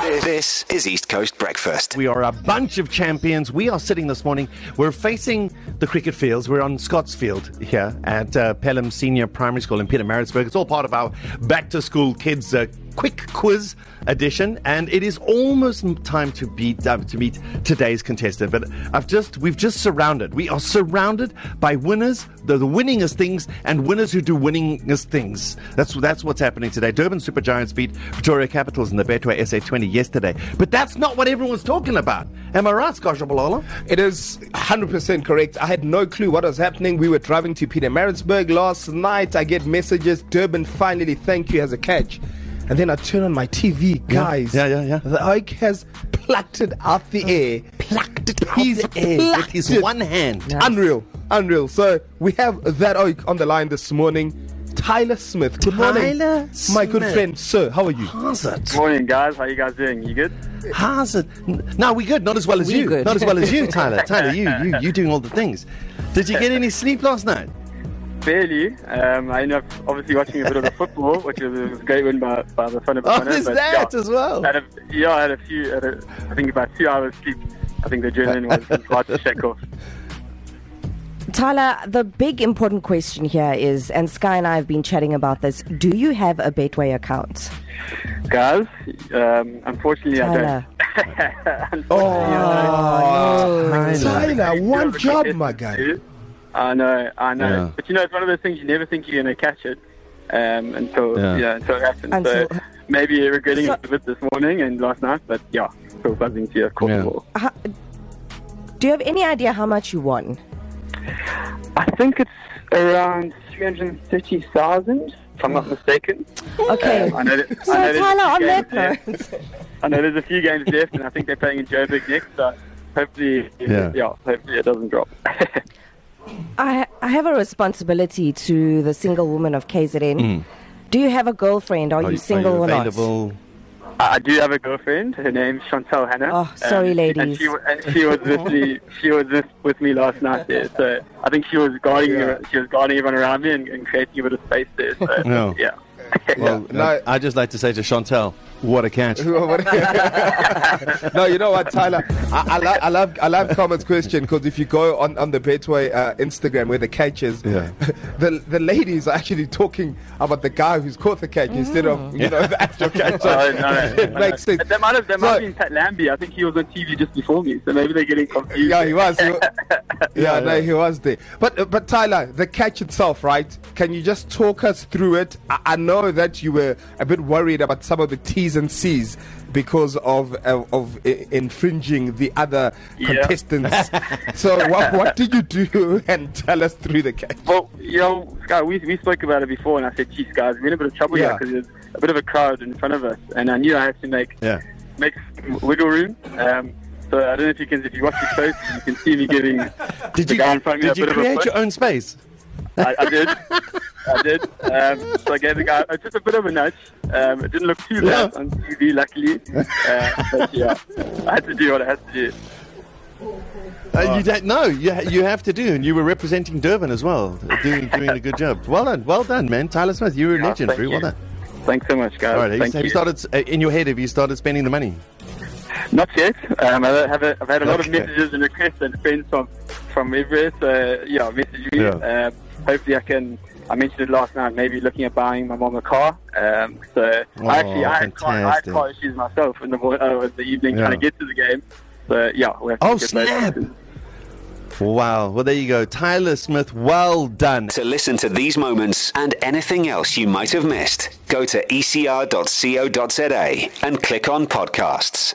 This is East Coast Breakfast. We are a bunch of champions. We are sitting this morning. We're facing the cricket fields. We're on Scottsfield here at uh, Pelham Senior Primary School in Pietermaritzburg. It's all part of our back to school kids uh, quick quiz edition, and it is almost time to beat uh, to meet today's contestant. But I've just we've just surrounded. We are surrounded by winners, the, the winningest things, and winners who do winningest things. That's that's what's happening today. Durban Super Giants beat Pretoria Capitals in the Betway SA20 yesterday, but that's not what everyone's talking about. Am I right, Sky Tshabalala? It is 100% correct. I had no clue what was happening. We were driving to Pietermaritzburg last night. I get messages. Durban finally, thank you, has a catch. And then I turn on my TV, guys. Yeah, yeah, yeah. The oak has plucked it out the air. Plucked it He's out the air with plucked his it. one hand. Unreal, unreal. So we have that oak on the line this morning. Tyler Smith. Good morning. Tyler My good friend, sir. How are you? How's it? Morning, guys. How you guys doing? You good? How's it? No, we good. Not as well as We you. good. Not as well as you, Tyler. Tyler, you, you, you doing all the things. Did you get any sleep last night? Barely. Um, I ended up obviously watching a bit of the football, which was, was a great win by, by the fun of the Oh, there's but, that yeah, as well. Had a, yeah, I had a few. Had a, I think about two hours sleep. I think the adrenaline was, was hard to shake off. Tyler, the big important question here is, and Sky and I have been chatting about this. Do you have a Betway account? Guys, um, unfortunately, Tyler. I don't. unfortunately, Oh, I don't. Tyler, one job, my guy. I know, I know. Yeah. But you know, it's one of those things you never think you're going to catch it um, until Yeah. yeah. until it happens. Until- so maybe regretting So- it a bit this morning and last night, but yeah, still buzzing to your court Yeah. How, do you have any idea how much you won? I think it's around 330,000, if I'm not mistaken. Okay. Um, I know that, So, I know there's a Tyler, few on games that left. note, I know there's a few games left, and I think they're playing in Joburg next, so hopefully, Yeah. yeah, hopefully it doesn't drop. I, I have a responsibility to the single woman of KZN. Do you have a girlfriend? Are, Mm. Are you you- single are you or not? available? I I do have a girlfriend. Her name's Chantal Hannah. Oh, sorry, Um, ladies. And she, and she was with me. She was with, with me last night there. So I think she was guarding. She was guarding everyone around me and, and creating a bit of space there. So No. yeah. Well, Yeah, no. I'd just like to say to Chantel, what a catch. no, you know what, Tyler? I, I, lo- I love I love Comet's question because if you go on, on the Betway uh, Instagram where the catch is, Yeah. the the ladies are actually talking about the guy who's caught the catch instead of you know the actual catch. So Oh, no, no, it no, makes no. sense. That might have, that might So- have been Pat Lambie. I think he was on TV just before me, so maybe they're getting confused. Yeah, he was. He wa- yeah, Yeah, no, yeah. he was there. But uh, but Tyler, the catch itself, right? Can you just talk us through it? I, I know that you were a bit worried about some of the T's and C's because of uh, of i- infringing the other Yeah. contestants. so what what did you do? And tell us through the catch. Well, you know, Sky, we, we spoke about it before, and I said, geez, guys, we're in a bit of trouble Yeah. here because there's a bit of a crowd in front of us, and I knew I had to make Yeah. make wiggle room. Um, so I don't know if you can, if you watch it close, you can see me giving Did the you, guy in front of me did a you bit of a create your own space? I, I did. I did. Um, so I gave the guy just a bit of a nudge. Um, it didn't look too bad on TV, luckily. Uh, but yeah, I had to do what I had to do. Uh, you don't know. You, you have to do, and you were representing Durban as well, doing doing a good job. Well done, well done, man. Tyler Smith, you're a legend, Drew. Well done. Thanks so much, guys. All right, have you, have you started uh, in your head? Have you started spending the money? Not yet. Um, I have a, I've had a lot of messages and requests and friends from from everywhere. So yeah, message me. Yeah. Um, hopefully, I can. I mentioned it last night. Maybe looking at buying my mom a car. Um, so Oh, I actually I had, car, I had car issues myself in the morning, uh, in the evening Yeah. trying to get to the game. So yeah, we have to Oh, get those snap. options. Wow. Well, there you go. Tyler Smith, well done. To listen to these moments and anything else you might have missed, go to ecr.co.za and click on podcasts.